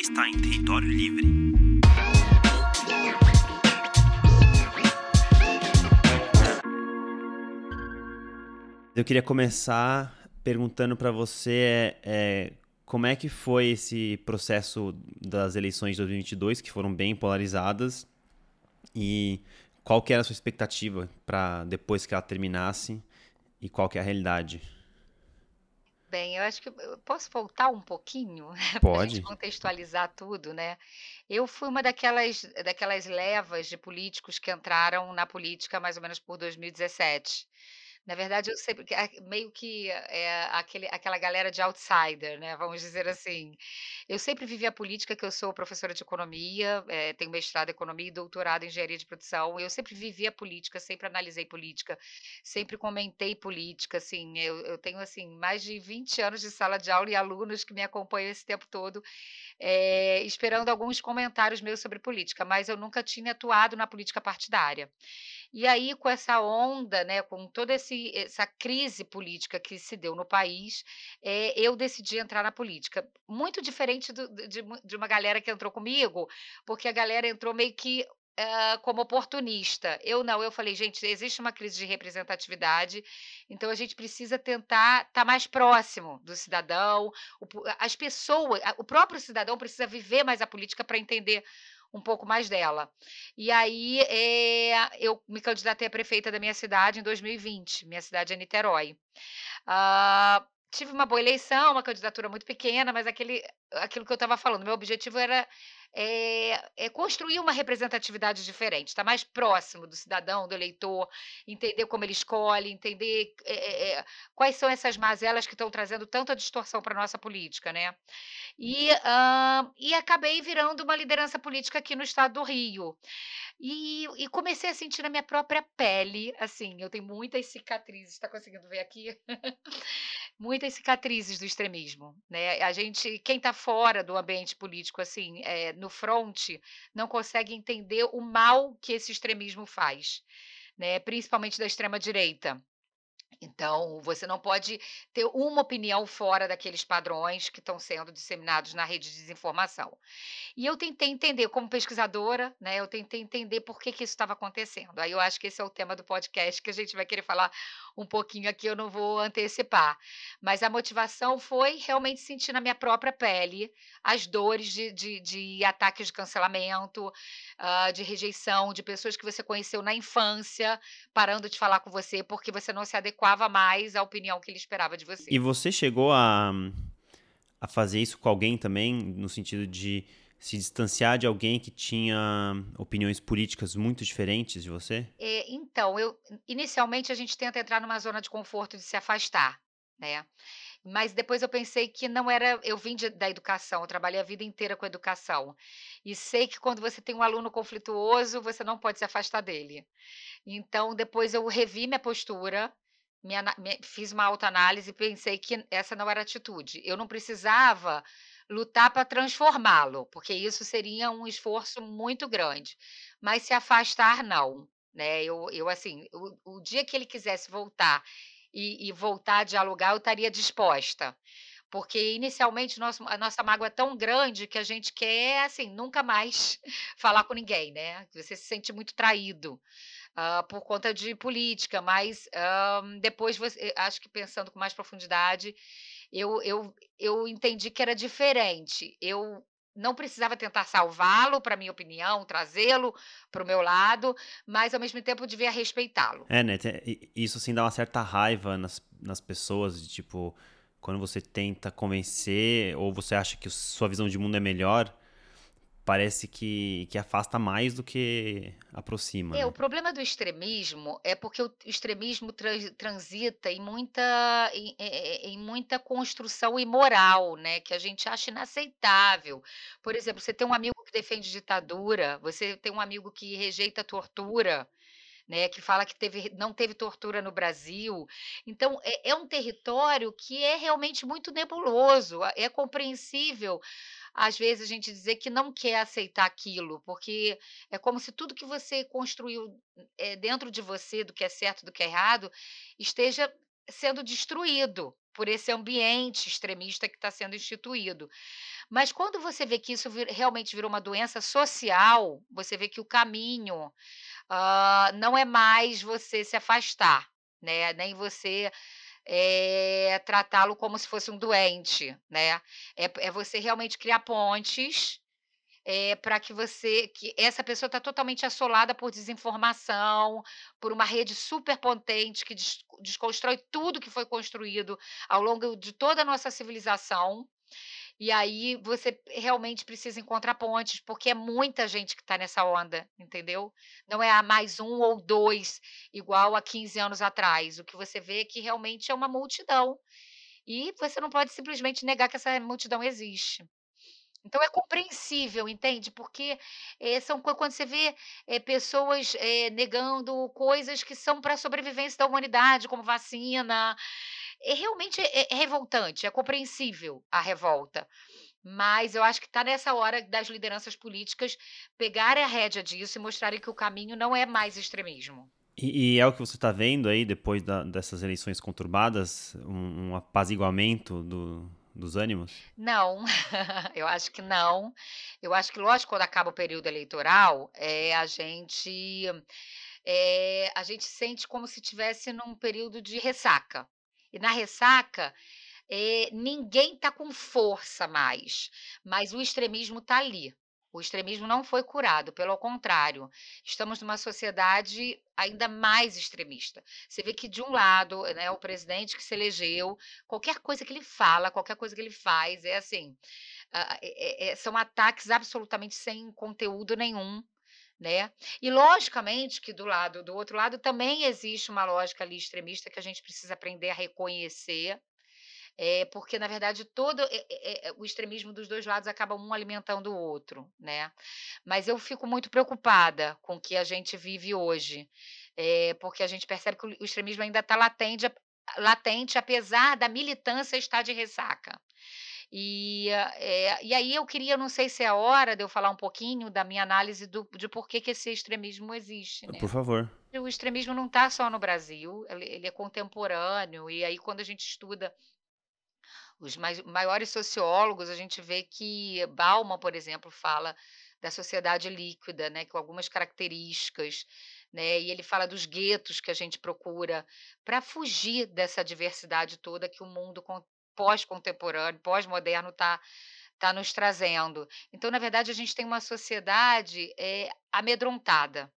está em território livre. Eu queria começar perguntando para você é, é, como é que foi esse processo das eleições de 2022, que foram bem polarizadas, e qual que era a sua expectativa para depois que ela terminasse e qual que é a realidade? Bem, eu acho que eu posso voltar um pouquinho para a gente Pode? contextualizar tudo, né? Eu fui uma daquelas, daquelas levas de políticos que entraram na política mais ou menos por 2017. Na verdade, eu sempre meio que, eh, aquele aquela galera de outsider, né, vamos dizer assim. Eu sempre vivi a política, que eu sou professora de economia, eh, tenho mestrado em economia e doutorado em engenharia de produção. Eu sempre vivi a política, sempre analisei política, sempre comentei política, assim, eu eu tenho, assim, mais de 20 anos de sala de aula e alunos que me acompanham esse tempo todo, eh, esperando alguns comentários meus sobre política, mas eu nunca tinha atuado na política partidária. E aí, com essa onda, né, com toda esse essa crise política que se deu no país, eh, eu decidi entrar na política. Muito diferente do de de uma galera que entrou comigo, porque a galera entrou meio que, hã, como oportunista. Eu não, eu falei: "Gente, existe uma crise de representatividade, então a gente precisa tentar estar mais próximo do cidadão, as pessoas o próprio cidadão precisa viver mais a política para entender um pouco mais dela. E aí, eh, eu me candidatei a prefeita da minha cidade em 2020, minha cidade é Niterói. Ah, tive uma boa eleição, uma candidatura muito pequena, mas aquele aquilo que eu estava falando, meu objetivo era, eh eh, construir uma representatividade diferente, estar mais próximo do cidadão, do eleitor, entender como ele escolhe, entender, eh, quais são essas mazelas que estão trazendo tanta distorção para nossa política, né. E, e acabei virando uma liderança política aqui no estado do Rio. E e comecei a sentir na minha própria pele, assim, eu tenho muitas cicatrizes, está conseguindo ver aqui? Muitas cicatrizes do extremismo, né. A gente quem está fora do ambiente político, assim, eh, no fronte, não consegue entender o mal que esse extremismo faz, né, principalmente da extrema direita. Então, você não pode ter uma opinião fora daqueles padrões que estão sendo disseminados na rede de desinformação. E eu tentei entender, como pesquisadora, né, eu tentei entender por que que isso estava acontecendo. Aí eu acho que esse é o tema do podcast que a gente vai querer falar um pouquinho aqui, eu não vou antecipar. Mas a motivação foi realmente sentir na minha própria pele as dores de de de ataques de cancelamento, hã, de rejeição, de pessoas que você conheceu na infância, parando de falar com você, porque você não se adequava mais à opinião que ele esperava de você. E você chegou a a fazer isso com alguém também, no sentido de se distanciar de alguém que tinha opiniões políticas muito diferentes de você? Eh, então, eu inicialmente a gente tenta entrar numa zona de conforto de se afastar, né. Mas depois eu pensei que não era eu vim de da educação, eu trabalhei a vida inteira com educação, e sei que quando você tem um aluno conflituoso, você não pode se afastar dele. Então depois eu revi minha postura, fiz uma autoanálise e pensei que essa não era atitude. Eu não precisava lutar para transformá-lo, porque isso seria um esforço muito grande, mas se afastar não, né. Eu eu assim, o o dia que ele quisesse voltar e e voltar a dialogar, eu estaria disposta, porque inicialmente nosso a nossa mágoa é tão grande que a gente quer, assim, nunca mais falar com ninguém, né. Você se sente muito traído, hã, por conta de política, mas, hã, depois você acho que pensando com mais profundidade, eu eu eu entendi que era diferente. Eu não precisava tentar salvá-lo, para minha opinião, trazê-lo para o meu lado, mas ao mesmo tempo devia respeitá-lo. É, né, isso, assim, dá uma certa raiva nas nas pessoas, de tipo, quando você tenta convencer ou você acha que sua visão de mundo é melhor, parece que que afasta mais do que aproxima, É, o né. problema do extremismo é porque o extremismo trans transita em muita em eh eh, em muita construção imoral, né, que a gente acha inaceitável. Por exemplo, você tem um amigo que defende ditadura, você tem um amigo que rejeita tortura, né, que fala que teve não teve tortura no Brasil. Então é é um território que é realmente muito nebuloso, é compreensível, às vezes, a gente dizer que não quer aceitar aquilo, porque é como se tudo que você construiu, eh, dentro de você, do que é certo, do que é errado, esteja sendo destruído por esse ambiente extremista que está sendo instituído. Mas quando você vê que isso vir realmente virou uma doença social, você vê que o caminho, hã, não é mais você se afastar, né, nem você, eh, tratá-lo como se fosse um doente, né, é é você realmente criar pontes, eh, pra que você que essa pessoa está totalmente assolada por desinformação, por uma rede super potente que des desconstrói tudo que foi construído ao longo de toda a nossa civilização, e aí você realmente precisa encontrar pontes, porque é muita gente que está nessa onda, entendeu? Não é a mais 1 ou 2, igual há 15 anos atrás, o que você vê é que realmente é uma multidão, e você não pode simplesmente negar que essa multidão existe. Então é compreensível, entende? Porque, eh, são quan quando você vê, eh, pessoas, eh, negando coisas que são pra sobrevivência da humanidade, como vacina, é realmente é é revoltante, é compreensível a revolta, mas eu acho que está nessa hora das lideranças políticas pegarem a rédea disso e mostrarem que o caminho não é mais extremismo. E e é o que você está vendo aí depois da dessas eleições conturbadas, um um apaziguamento do dos ânimos? Não, eu acho que não. Eu acho que lógico quando acaba o período eleitoral, eh, a gente, eh, a gente sente como se estivesse num período de ressaca, e na ressaca, eh, ninguém está com força mais, mas o extremismo está ali. O extremismo não foi curado, pelo contrário, estamos numa sociedade ainda mais extremista. Você vê que de um lado, né, o presidente que se elegeu, qualquer coisa que ele fala, qualquer coisa que ele faz é assim, eh eh, são ataques absolutamente sem conteúdo nenhum, né. E logicamente que do lado do outro lado também existe uma lógica ali extremista que a gente precisa aprender a reconhecer, eh, porque na verdade todo eh eh, o extremismo dos 2 lados acaba um alimentando o outro, né. Mas eu fico muito preocupada com o que a gente vive hoje, porque a gente percebe que o extremismo ainda está latente latente apesar da militância estar de ressaca. E, eh, e aí eu queria não sei se é a hora de eu falar um pouquinho da minha análise do de por que que esse extremismo existe, né. Por favor. O extremismo não está só no Brasil, ele é contemporâneo, e aí quando a gente estuda os maiores sociólogos, a gente vê que Bauman, por exemplo, fala da sociedade líquida, né, com algumas características, né, e ele fala dos guetos que a gente procura pra fugir dessa diversidade toda que o mundo pós-contemporâneo, pós-moderno está está nos trazendo. Então, na verdade, a gente tem uma sociedade, eh, amedrontada,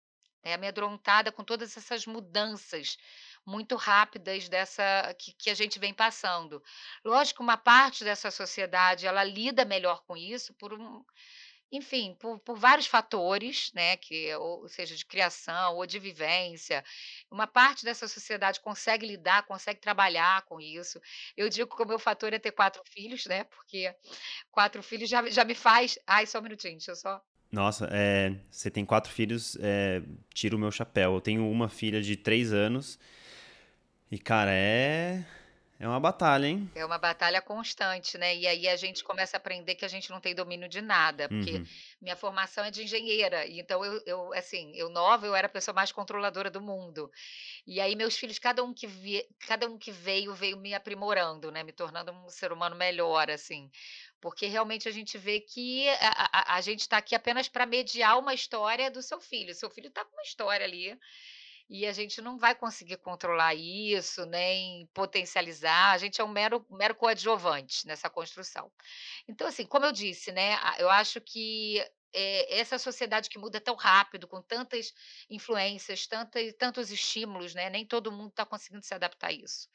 é amedrontada com todas essas mudanças muito rápidas dessa que que a gente vem passando. Lógico, uma parte dessa sociedade, ela lida melhor com isso por um enfim, por por vários fatores, né, que ou seja de criação ou de vivência, uma parte dessa sociedade consegue lidar, consegue trabalhar com isso. Eu digo que o meu fator é ter 4 filhos, né, porque 4 filhos já já me faz ai só um minutinho, deixa eu só Nossa, eh, você tem 4 filhos, eh, tiro o meu chapéu. Eu tenho uma filha de 3 anos, e cara, é é uma batalha, hein. É uma batalha constante, né, e aí a gente começa a aprender que a gente não tem domínio de nada, porque Uhum. minha formação é de engenheira, então eu eu assim, eu nova, eu era a pessoa mais controladora do mundo. E aí meus filhos, cada um que vie cada um que veio, veio me aprimorando, né, me tornando um ser humano melhor, assim. Porque realmente a gente vê que a a a gente está aqui apenas pra mediar uma história do seu filho, seu filho está com uma história ali, e a gente não vai conseguir controlar isso, nem potencializar, a gente é um mero mero coadjuvante nessa construção. Então assim, como eu disse, né, eu acho que, eh, essa sociedade que muda tão rápido, com tantas influências, tanta tantos estímulos, né, nem todo mundo está conseguindo se adaptar a isso.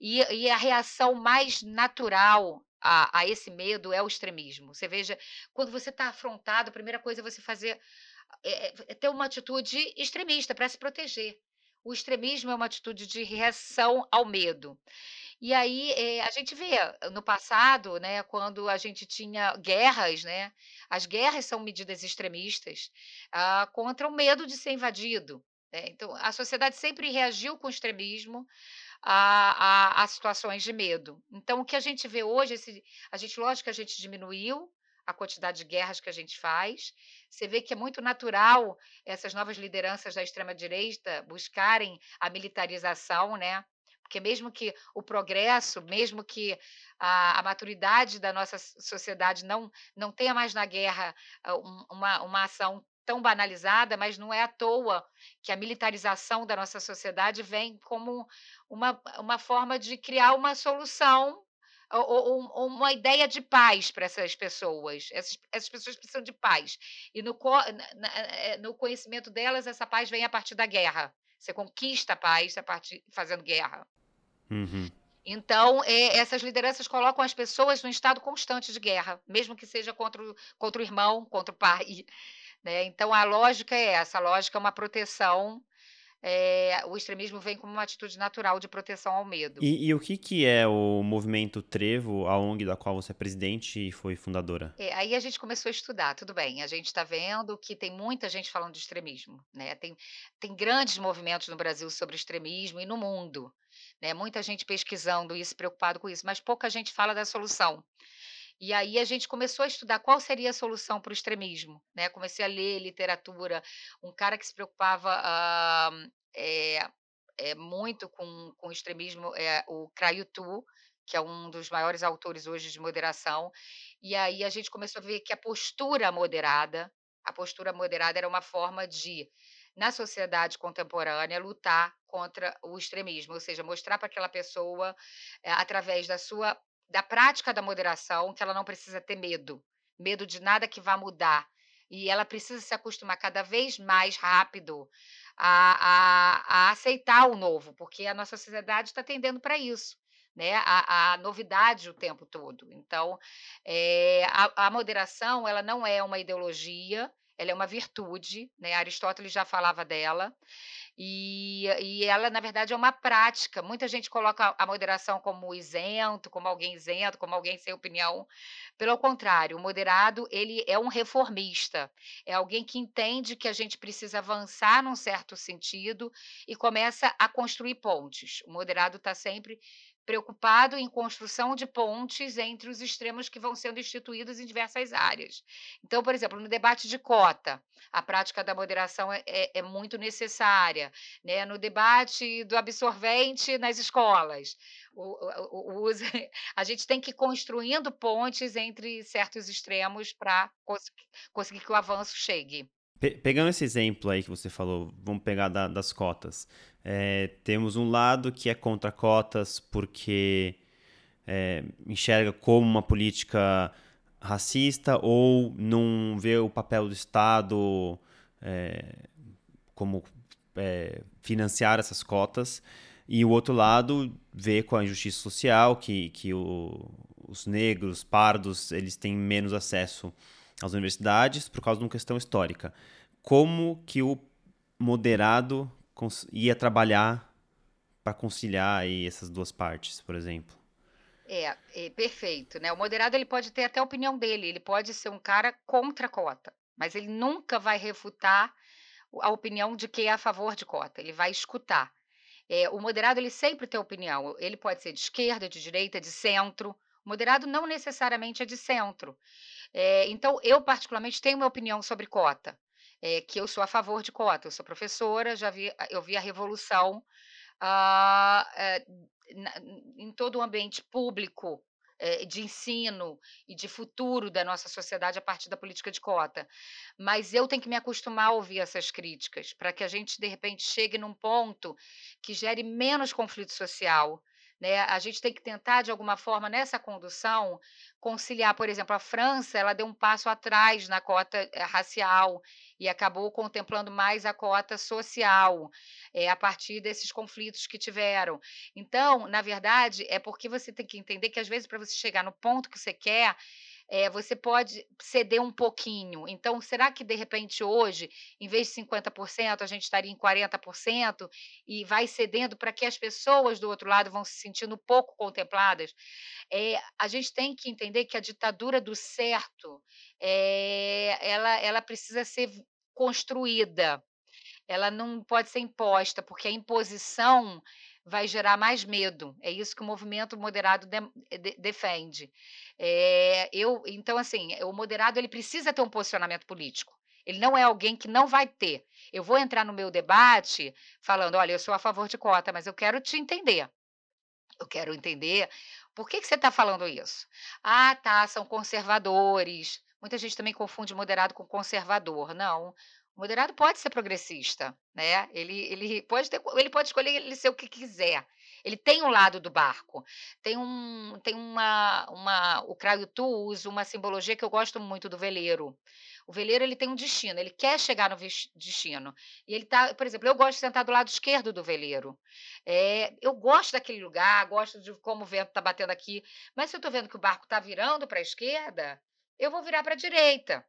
E e a reação mais natural a a esse medo é o extremismo. Você veja, quando você está afrontado, a primeira coisa é você fazer é é ter uma atitude extremista pra se proteger. O extremismo é uma atitude de reação ao medo. E aí, eh, a gente vê no passado, né, quando a gente tinha guerras, né, as guerras são medidas extremistas, ah, contra o medo de ser invadido, né, então a sociedade sempre reagiu com extremismo a a a situações de medo. Então o que a gente vê hoje, esse a gente lógico que a gente diminuiu a quantidade de guerras que a gente faz, você vê que é muito natural essas novas lideranças da extrema direita buscarem a militarização, né, Porque mesmo que o progresso, mesmo que a, a maturidade da nossa sociedade não, não tenha mais na guerra ah, uma, uma ação tão banalizada, mas não é à toa que a militarização da nossa sociedade vem como uma, uma forma de criar uma solução ou, ou, uma ideia de paz para essas pessoas. Essas, essas pessoas precisam de paz. E no, eh, no conhecimento delas, essa paz vem a partir da guerra. Você conquista a paz a partir fazendo guerra. Uhum. Então, é, essas lideranças colocam as pessoas num estado constante de guerra, mesmo que seja contra o, contra o irmão, contra o pai. Né? Então, a lógica é essa: a lógica é uma proteção é, o extremismo vem como uma atitude natural de proteção ao medo. E, e, o que, que é o movimento Trevo, a ONG da qual você é presidente e foi fundadora? É, aí a gente começou a estudar, tudo bem. A gente está vendo que tem muita gente falando de extremismo. Né? Tem, tem grandes movimentos no Brasil sobre extremismo e no mundo. Né? Muita gente pesquisando isso, preocupado com isso, mas pouca gente fala da solução. E aí a gente começou a estudar qual seria a solução para o extremismo, né? Comecei a ler literatura, um cara que se preocupava é, é, muito com, com extremismo é o Crayutu, que é um dos maiores autores hoje de moderação. E aí a gente começou a ver que a postura moderada, a postura moderada era uma forma de na sociedade contemporânea lutar contra o extremismo, ou seja, mostrar para aquela pessoa é, através da sua da prática da moderação, que ela não precisa ter medo, medo de nada que vá mudar. E ela precisa se acostumar cada vez mais rápido a, a, a aceitar o novo, porque a nossa sociedade está tendendo para isso. Né, a, a, novidade o tempo todo. Então, é, a, a, moderação ela não é uma ideologia, ela é uma virtude, né? Aristóteles já falava dela, e, e ela, na verdade, é uma prática. Muita gente coloca a moderação como isento, como alguém isento, como alguém sem opinião. Pelo contrário, o moderado ele é um reformista, é alguém que entende que a gente precisa avançar num certo sentido e começa a construir pontes. O moderado está sempre preocupado em construção de pontes entre os extremos que vão sendo instituídos em diversas áreas. Então, por exemplo, no debate de cota, a prática da moderação é, é, é muito necessária. Né? No debate do absorvente nas escolas, o, o, o, a gente tem que ir construindo pontes entre certos extremos para cons conseguir que o avanço chegue. Pegando esse exemplo aí que você falou, vamos pegar da, das cotas. É, temos um lado que é contra cotas porque é, enxerga como uma política racista ou não vê o papel do Estado é, como é, financiar essas cotas. E o outro lado vê com a injustiça social que, que o, os negros, pardos, eles têm menos acesso às universidades por causa de uma questão histórica. Como que o moderado ia trabalhar para conciliar aí essas duas partes, por exemplo? É, é, perfeito, né? O moderado ele pode ter até a opinião dele, ele pode ser um cara contra a cota, mas ele nunca vai refutar a opinião de quem é a favor de cota, ele vai escutar. É, o moderado ele sempre tem opinião, ele pode ser de esquerda, de direita, de centro. O moderado não necessariamente é de centro. É, então, eu particularmente tenho uma opinião sobre cota é, que eu sou a favor de cota. Eu sou professora, já vi, eu vi a revolução ah, é, na, em todo o ambiente público de ensino e de futuro da nossa sociedade a partir da política de cota. Mas eu tenho que me acostumar a ouvir essas críticas para que a gente, de repente, chegue num ponto que gere menos conflito social, né? A gente tem que tentar, de alguma forma, nessa condução, conciliar, por exemplo, a França, ela deu um passo atrás na cota eh, racial e acabou contemplando mais a cota social, é, a partir desses conflitos que tiveram. Então, na verdade, é porque você tem que entender que, às vezes, para você chegar no ponto que você quer, é, você pode ceder um pouquinho. Então, será que de repente hoje, em vez de 50%, a gente estaria em 40% e vai cedendo para que as pessoas do outro lado vão se sentindo pouco contempladas? É, a gente tem que entender que a ditadura do certo é, ela, ela precisa ser construída. Ela não pode ser imposta, porque a imposição vai gerar mais medo. É isso que o movimento moderado de, de, defende. É, eu, então, assim, o moderado ele precisa ter um posicionamento político. Ele não é alguém que não vai ter. Eu vou entrar no meu debate falando, olha, eu sou a favor de cota, mas eu quero te entender. Eu quero entender por que que você está falando isso. "Ah, tá, são conservadores". Muita gente também confunde moderado com conservador. Não, moderado pode ser progressista, né, ele ele pode ter ele pode escolher ele ser o que quiser. Ele tem um lado do barco. Tem um tem uma uma o Caio Tu usa uma simbologia que eu gosto muito do veleiro. O veleiro ele tem um destino, ele quer chegar no destino. E ele tá por exemplo, eu gosto de sentar do lado esquerdo do veleiro. Eh, eu gosto daquele lugar, gosto de como o vento está batendo aqui, mas se eu estou vendo que o barco está virando para a esquerda, eu vou virar para a direita,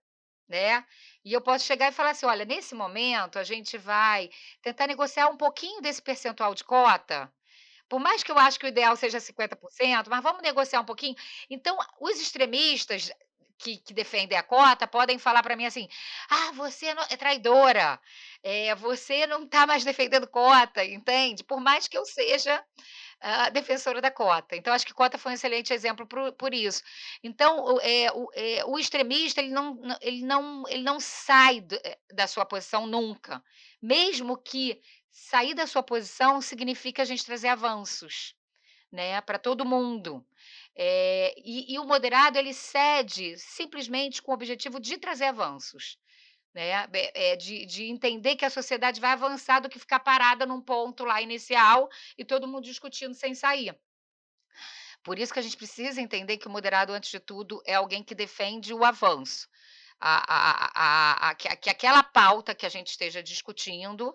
né. E eu posso chegar e falar assim: "Olha, nesse momento a gente vai tentar negociar um pouquinho desse percentual de cota, por mais que eu acho que o ideal seja 50%, mas vamos negociar um pouquinho?". Então, os extremistas que que defendem a cota podem falar para mim assim: "Ah, você não é traidora, eh, você não está mais defendendo cota", entende. Por mais que eu seja, hã, defensora da cota. Então acho que cota foi um excelente exemplo pro por isso. Então eh, o eh, o extremista ele não ele não ele não sai do eh, da sua posição nunca, mesmo que sair da sua posição significa a gente trazer avanços, né, para todo mundo. Eh, e e o moderado ele cede simplesmente com o objetivo de trazer avanços, né, eh, de de entender que a sociedade vai avançar do que ficar parada num ponto lá inicial e todo mundo discutindo sem sair. Por isso que a gente precisa entender que o moderado antes de tudo é alguém que defende o avanço. A a a a que que aquela pauta que a gente esteja discutindo,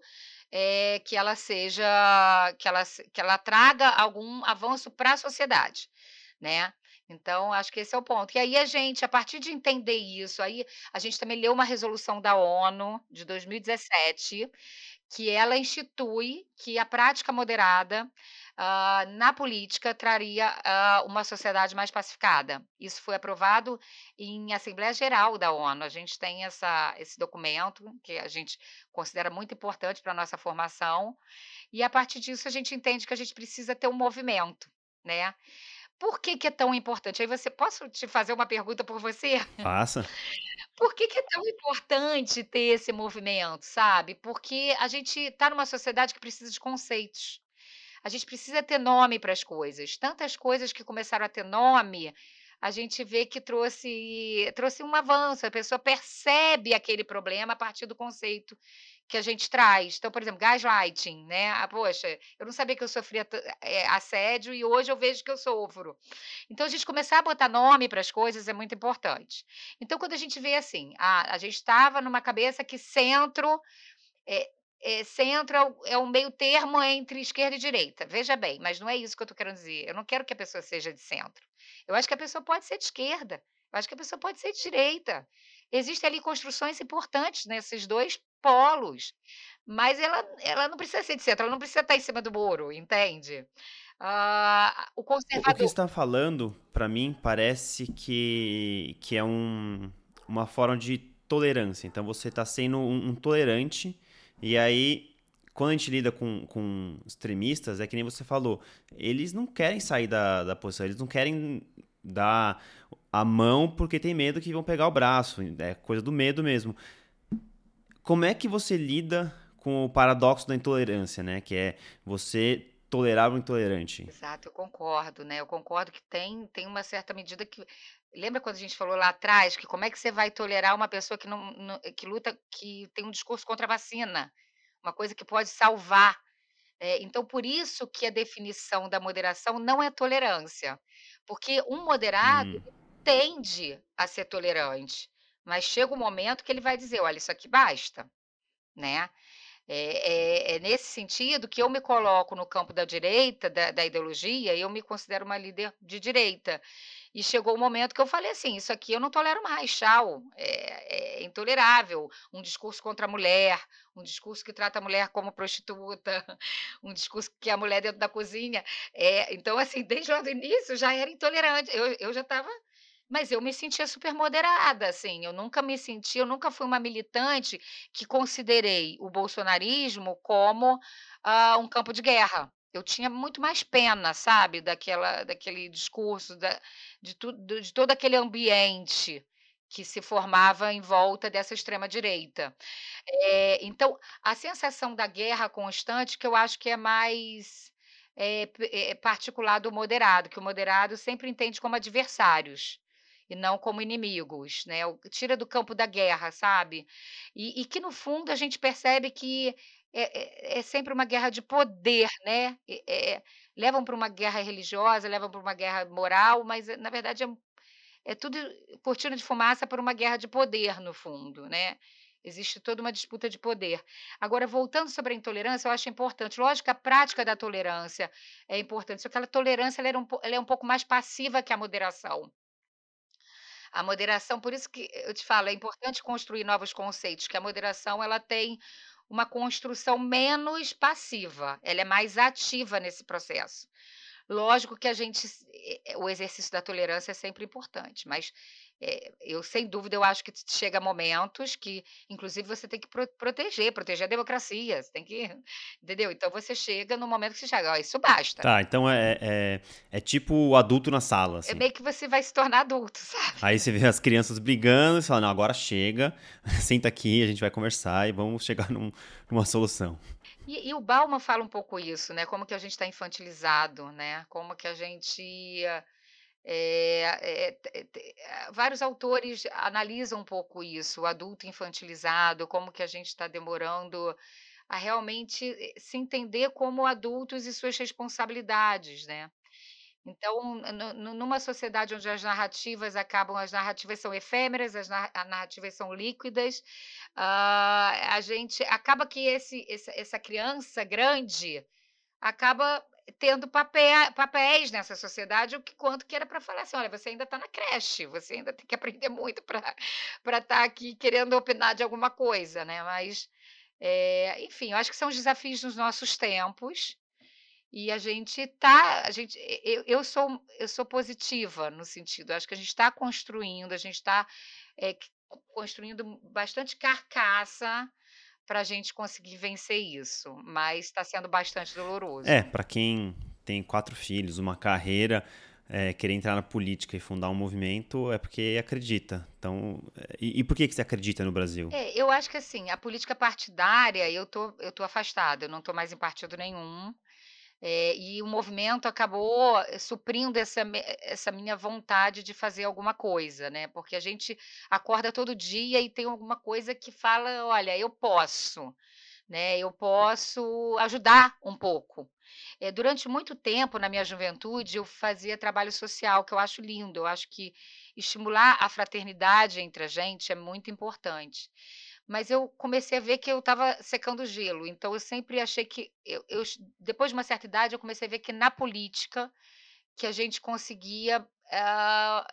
eh, que ela seja que ela que ela traga algum avanço para a sociedade, né. Então acho que esse é o ponto. E aí a gente, a partir de entender isso, aí a gente também leu uma resolução da ONU de 2017, que ela institui que a prática moderada, hã, na política traria, hã, uma sociedade mais pacificada. Isso foi aprovado em assembleia geral da ONU. A gente tem essa esse documento que a gente considera muito importante para nossa formação, e a partir disso a gente entende que a gente precisa ter um movimento, né. Por que que é tão importante? Aí você posso te fazer uma pergunta por você? Faça. Por que que é tão importante ter esse movimento, sabe? Porque a gente está numa sociedade que precisa de conceitos. A gente precisa ter nome para as coisas. Tantas coisas que começaram a ter nome, a gente vê que trouxe trouxe um avanço, a pessoa percebe aquele problema a partir do conceito que a gente traz. Então, por exemplo, gaslighting, né, ah, poxa, eu não sabia que eu sofria eh, assédio e hoje eu vejo que eu sofro. Então a gente começar a botar nome para as coisas é muito importante. Então quando a gente vê assim, ah, a gente estava numa cabeça que centro, eh eh, centro é o é meio termo entre esquerda e direita. Veja bem, mas não é isso que eu estou querendo dizer, eu não quero que a pessoa seja de centro. Eu acho que a pessoa pode ser de esquerda, eu acho que a pessoa pode ser de direita. Existem ali construções importantes nesses 2 polos, mas ela ela não precisa ser de centro, ela não precisa estar em cima do muro, entende. Ah, o O o que você conservador está falando, para mim, parece que que é um uma forma de tolerância. Então você está sendo um um tolerante, e aí quando a gente lida com com extremistas, é que nem você falou, eles não querem sair da da posição, eles não querem dar a mão, porque tem medo que vão pegar o braço, é coisa do medo mesmo. Como é que você lida com o paradoxo da intolerância, né, que é você tolerar o intolerante? Exato, eu concordo, né, eu concordo que tem tem uma certa medida que lembra quando a gente falou lá atrás que como é que você vai tolerar uma pessoa que não não que luta que tem um discurso contra a vacina, uma coisa que pode salvar. Eh, então por isso que a definição da moderação não é tolerância, porque um moderado Hum. tende a ser tolerante, mas chega um momento que ele vai dizer: "Olha, isso aqui basta", né. É é é nesse sentido que eu me coloco no campo da direita, da da ideologia, eu me considero uma líder de direita. E chegou o momento que eu falei assim: "Isso aqui eu não tolero mais, tchau, é é intolerável, um discurso contra a mulher, um discurso que trata a mulher como prostituta, um discurso que a mulher dentro da cozinha", eh, então assim, desde lá do início já era intolerante, eu eu já estava mas eu me sentia super moderada, assim, eu nunca me senti eu nunca fui uma militante que considerei o bolsonarismo como, ah, um campo de guerra. Eu tinha muito mais pena, sabe, daquela daquele discurso, da de tudo de todo aquele ambiente que se formava em volta dessa extrema direita. Eh, então, a sensação da guerra constante que eu acho que é mais p eh, particular do moderado, que o moderado sempre entende como adversários, e não como inimigos, né, tira do campo da guerra, sabe. E e que no fundo a gente percebe que é é é sempre uma guerra de poder, né, eh eh, levam para uma guerra religiosa, levam para uma guerra moral, mas na verdade é é tudo cortina de fumaça para uma guerra de poder no fundo, né. Existe toda uma disputa de poder. Agora voltando sobre a intolerância, eu acho importante, lógico a prática da tolerância é importante, só que a tolerância ela um ela é um pouco mais passiva que a moderação. A moderação por isso que eu te falo, é importante construir novos conceitos, que a moderação ela tem uma construção menos passiva, ela é mais ativa nesse processo. Lógico que a gente eh, o exercício da tolerância é sempre importante, mas, eh, eu sem dúvida eu acho que chega momentos que inclusive você tem que pro proteger, proteger a democracia, você tem que entendeu. Então você chega no momento que você chega: "Ó, isso basta". Tá, então é é é tipo o adulto na sala, É assim. meio que você vai se tornar adulto, sabe. Aí você vê as crianças brigando, você fala: "Não, agora chega, senta aqui, a gente vai conversar e vamos chegar num numa solução". E e o Bauman fala um pouco isso, né, como que a gente está infantilizado, né, como que a gente, eh eh, te te vários autores analisam um pouco isso, o adulto infantilizado, como que a gente está demorando a realmente se entender como adultos e suas responsabilidades, né. Então, nu nu numa sociedade onde as narrativas acabam as narrativas são efêmeras, as narrativas são líquidas, hã, a gente acaba que esse essa criança grande acaba tendo papé papéis nessa sociedade, o que quanto que era para falar assim: "Olha, você ainda está na creche, você ainda tem que aprender muito pra estar aqui querendo opinar de alguma coisa", né, mas, eh, enfim, eu acho que são os desafios dos nossos tempos, e a gente tá a gente eu eu sou eu sou positiva no sentido, acho que a gente está construindo, a gente está, eh, q construindo bastante carcaça pra gente conseguir vencer isso, mas está sendo bastante É, doloroso. pra quem tem 4 filhos, uma carreira, eh, querer entrar na política e fundar um movimento é porque acredita. Então e e por que que você acredita no Brasil? É, eu acho que assim, a política partidária eu tô eu tô afastada, eu não tô mais em partido nenhum, eh, e o movimento acabou suprindo essa essa minha vontade de fazer alguma coisa, né, porque a gente acorda todo dia e tem alguma coisa que fala: "Olha, eu posso", né, eu posso ajudar um pouco. Eh, durante muito tempo na minha juventude eu fazia trabalho social, que eu acho lindo, eu acho que estimular a fraternidade entre a gente é muito importante. Mas eu comecei a ver que eu estava secando gelo, então eu sempre achei que eu eu depois de uma certa idade eu comecei a ver que na política, que a gente conseguia,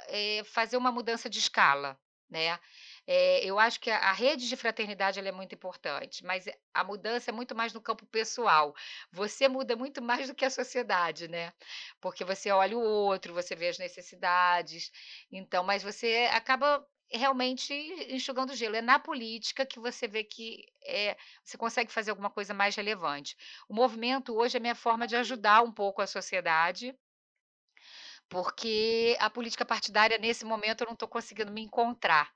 eh, fazer uma mudança de escala, né. Eh, eu acho que a a rede de fraternidade é muito importante, mas a mudança é muito mais no campo pessoal. Você muda muito mais do que a sociedade, né, porque você olha o outro, você vê as necessidades, então mas você acaba realmente enxugando gelo. É na política que você vê que, eh, você consegue fazer alguma coisa mais relevante. O movimento hoje é minha forma de ajudar um pouco a sociedade porque a política partidária nesse momento eu não tô conseguindo me encontrar,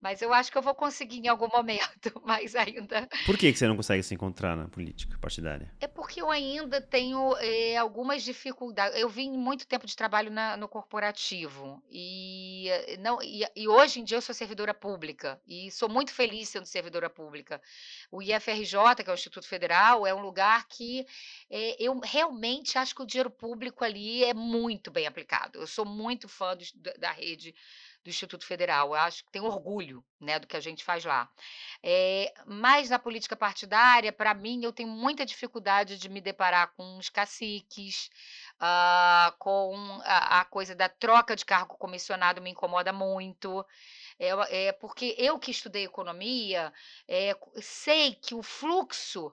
mas eu acho que eu vou conseguir em algum momento, mas ainda Por que que você não consegue se encontrar na política partidária? É porque eu ainda tenho, eh, algumas dificulda eu vim muito tempo de trabalho na no corporativo, e não e e hoje em dia eu sou servidora pública, e sou muito feliz sendo servidora pública. O IFRJ, que é o Instituto Federal, é um lugar que, eh, eu realmente acho que o dinheiro público ali é muito bem aplicado, eu sou muito fã do da rede do Instituto Federal, eu acho que tenho orgulho, né, do que a gente faz lá. Eh, mas na política partidária, pra mim, eu tenho muita dificuldade de me deparar com os caciques, hã, com a a coisa da troca de cargo comissionado me incomoda muito, o eh, porque eu que estudei economia, eh, sei que o fluxo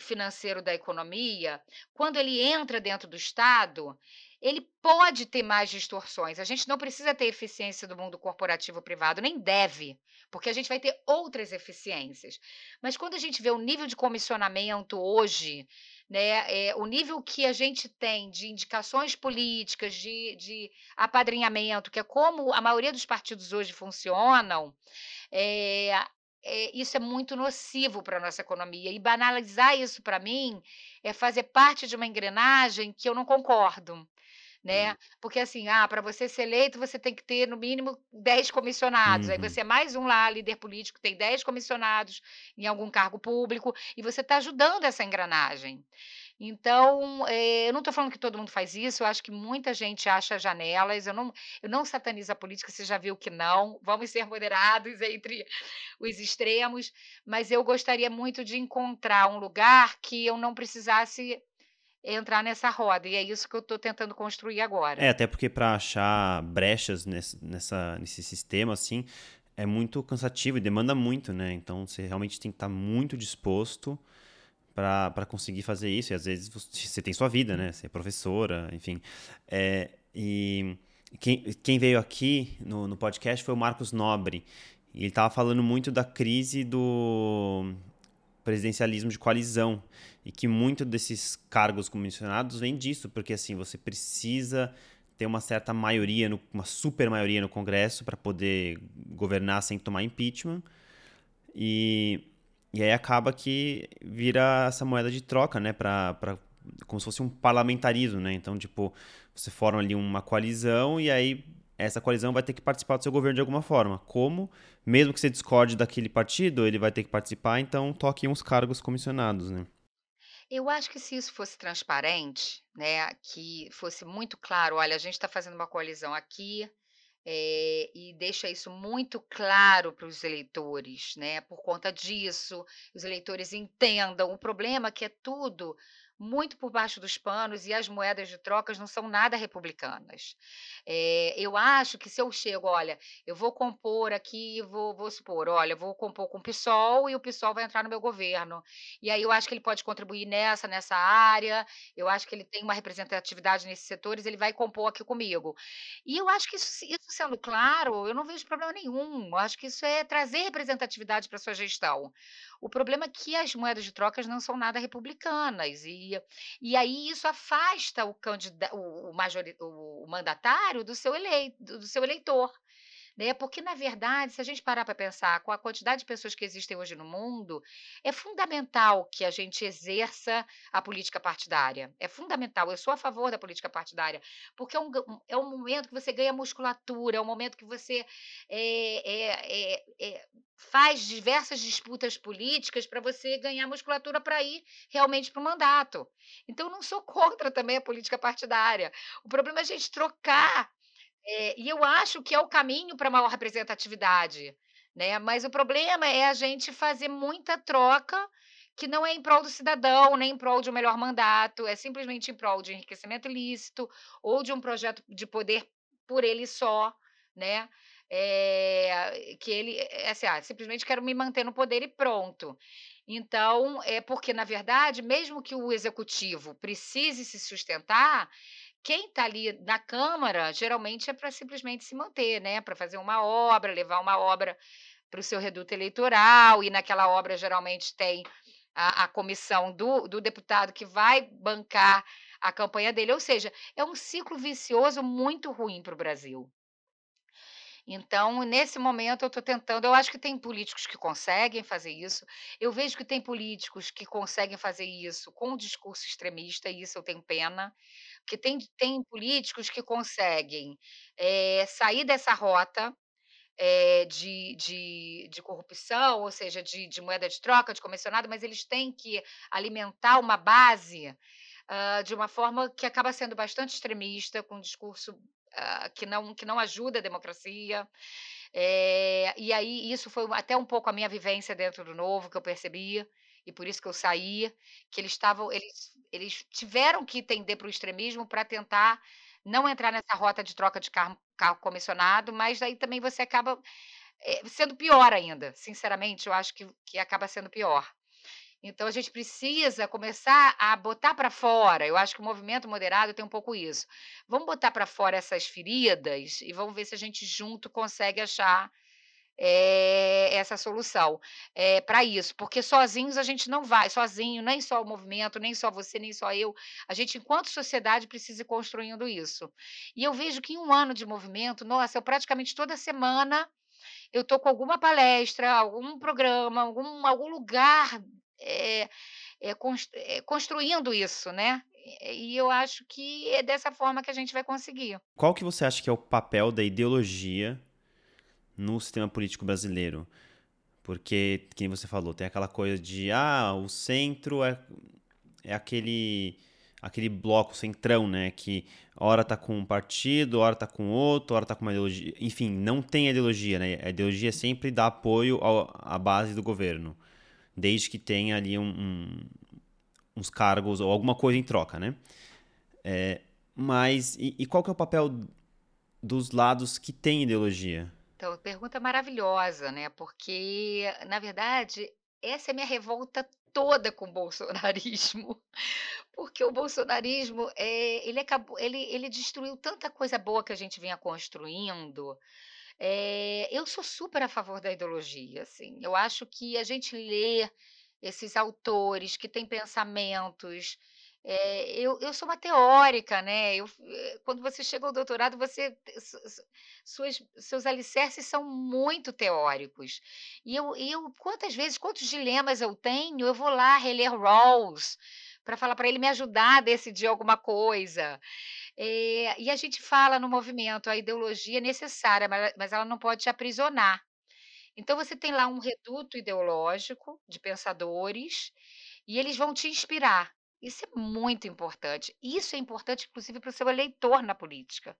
financeiro da economia, quando ele entra dentro do estado, ele pode ter mais distorções, a gente não precisa ter eficiência do mundo corporativo privado, nem deve, porque a gente vai ter outras eficiências. Mas quando a gente vê o nível de comissionamento hoje, né, eh, o nível que a gente tem de indicações políticas, de de apadrinhamento, que é como a maioria dos partidos hoje funcionam, eh eh, isso é muito nocivo para a nossa economia. E banalizar isso para mim, é fazer parte de uma engrenagem que eu não concordo, né. Porque assim, ah, para você ser eleito você tem que ter no mínimo 10 comissionados, aí Uhum. você é mais um lá, líder político, tem 10 comissionados em algum cargo público, e você está ajudando essa engrenagem. Então, eh, eu não estou falando que todo mundo faz isso, eu acho que muita gente acha janelas, eu não eu não satanizo a política, você já viu que não, vamos ser moderados entre os extremos, mas eu gostaria muito de encontrar um lugar que eu não precisasse entrar nessa roda, e é isso que eu estou tentando construir É, agora. até porque para achar brechas ness nessa nesse sistema, assim, é muito cansativo e demanda muito, né, então você realmente tem que estar muito disposto para conseguir fazer isso, e às vezes você tem sua vida, né, você é professora, enfim. Eh, e quem quem veio aqui no no podcast foi o Marcos Nobre, e ele estava falando muito da crise do presidencialismo de coalizão, e que muito desses cargos comissionados vem disso, porque assim, você precisa ter uma certa maioria, no, uma super maioria no Congresso para poder governar sem tomar impeachment. E, e aí acaba que vira essa moeda de troca, né? Pra, como se fosse um parlamentarismo, né? Então, tipo, você forma ali uma coalizão e aí essa coalizão vai ter que participar do seu governo de alguma forma. Como? Mesmo que você discorde daquele partido, ele vai ter que participar, então toque uns cargos comissionados, né? Eu acho que se isso fosse transparente, né, que fosse muito claro: "Olha, a gente está fazendo uma coalizão aqui", eh, e deixa isso muito claro para os eleitores, né, por conta disso, os eleitores entendam. O problema é que é tudo muito por baixo dos panos e as moedas de trocas não são nada republicanas. Eh, eu acho que se eu chego: "Olha, eu vou compor aqui", vou vou supor: "Olha, vou compor com o PSOL e o PSOL vai entrar no meu governo". E aí eu acho que ele pode contribuir nessa, nessa área, eu acho que ele tem uma representatividade nesses setores, ele vai compor aqui comigo. E eu acho que isso isso sendo claro, eu não vejo problema nenhum, eu acho que isso é trazer representatividade para sua gestão. O problema é que as moedas de trocas não são nada republicanas e e aí isso afasta o candida o majori o o mandatário do seu elei do seu eleitor, né, porque na verdade, se a gente parar para pensar com a quantidade de pessoas que existem hoje no mundo, é fundamental que a gente exerça a política partidária, é fundamental, eu sou a favor da política partidária, porque é um é um momento que você ganha musculatura, é um momento que você, eh eh eh, faz diversas disputas políticas para você ganhar musculatura para ir realmente para o mandato. Então não sou contra também a política partidária, o problema é a gente trocar, eh, e eu acho que é o caminho para maior representatividade, né, mas o problema é a gente fazer muita troca, que não é em prol do cidadão, nem em prol de um melhor mandato, é simplesmente em prol de enriquecimento ilícito, ou de um projeto de poder por ele só, né, eh, que ele é assim: "Ah, simplesmente quero me manter no poder e pronto". Então, é porque na verdade, mesmo que o executivo precise se sustentar, quem está ali na câmara, geralmente é para simplesmente se manter, né, para fazer uma obra, levar uma obra para o seu reduto eleitoral, e naquela obra geralmente tem a a comissão do do deputado que vai bancar a campanha dele, ou seja, é um ciclo vicioso muito ruim para o Brasil. Então, nesse momento eu estou tentando eu acho que tem políticos que conseguem fazer isso, eu vejo que tem políticos que conseguem fazer isso com o discurso extremista e isso eu tenho pena, porque tem tem políticos que conseguem, eh, sair dessa rota, eh, de de de corrupção, ou seja, de de moeda de troca, de comissionado, mas eles têm que alimentar uma base, hã, de uma forma que acaba sendo bastante extremista, com discurso, hã, que não que não ajuda a democracia. Eh, e aí isso foi até um pouco a minha vivência dentro do Novo que eu percebi, e por isso que eu saí, que eles estavam eles eles tiveram que tender para o extremismo para tentar não entrar nessa rota de troca de carro cargo comissionado, mas aí também você acaba, eh, sendo pior ainda, sinceramente eu acho que que acaba sendo pior. Então a gente precisa começar a botar para fora, eu acho que o movimento moderado tem um pouco isso, vamos botar para fora essas feridas e vamos ver se a gente junto consegue achar, eh, essa solução, eh, para isso, porque sozinhos a gente não vai, sozinho, nem só o movimento, nem só você, nem só eu, a gente enquanto sociedade precisa ir construindo isso. E eu vejo que em 1 ano de movimento, nossa, eu praticamente toda semana eu estou com alguma palestra, algum programa, algum algum lugar, eh, cons eh, construindo isso, né. E eu acho que é dessa forma que a gente vai conseguir. Qual que você acha que é o papel da ideologia no sistema político brasileiro? Porque, quem você falou, tem aquela coisa de, ah, o centro é, é aquele aquele bloco centrão, né, que hora tá com um partido, hora tá com outro, hora tá com uma ideologia, enfim, não tem ideologia, né? A ideologia sempre dá apoio ao, à base do governo, desde que tenha ali um, um, uns cargos ou alguma coisa em troca, né? É, mas e, e qual que é o papel dos lados que têm ideologia? Então, pergunta maravilhosa, né, porque, na verdade, essa é minha revolta toda com o bolsonarismo, porque o bolsonarismo, eh, ele acabou ele ele destruiu tanta coisa boa que a gente vinha construindo. Eh, eu sou super a favor da ideologia, assim, eu acho que a gente lê esses autores que têm pensamentos eh, eu eu sou uma teórica, né, eu eh, quando você chega ao doutorado você su su suas seus alicerces são muito teóricos. E eu eu quantas vezes, quantos dilemas eu tenho, eu vou lá reler Rawls, para falar para ele me ajudar a decidir alguma coisa. Eh, e a gente fala no movimento, a ideologia é necessária, mas ela não pode te aprisionar. Então você tem lá um reduto ideológico de pensadores, e eles vão te inspirar. Isso é muito importante. Isso é importante, inclusive, para o seu eleitor na política,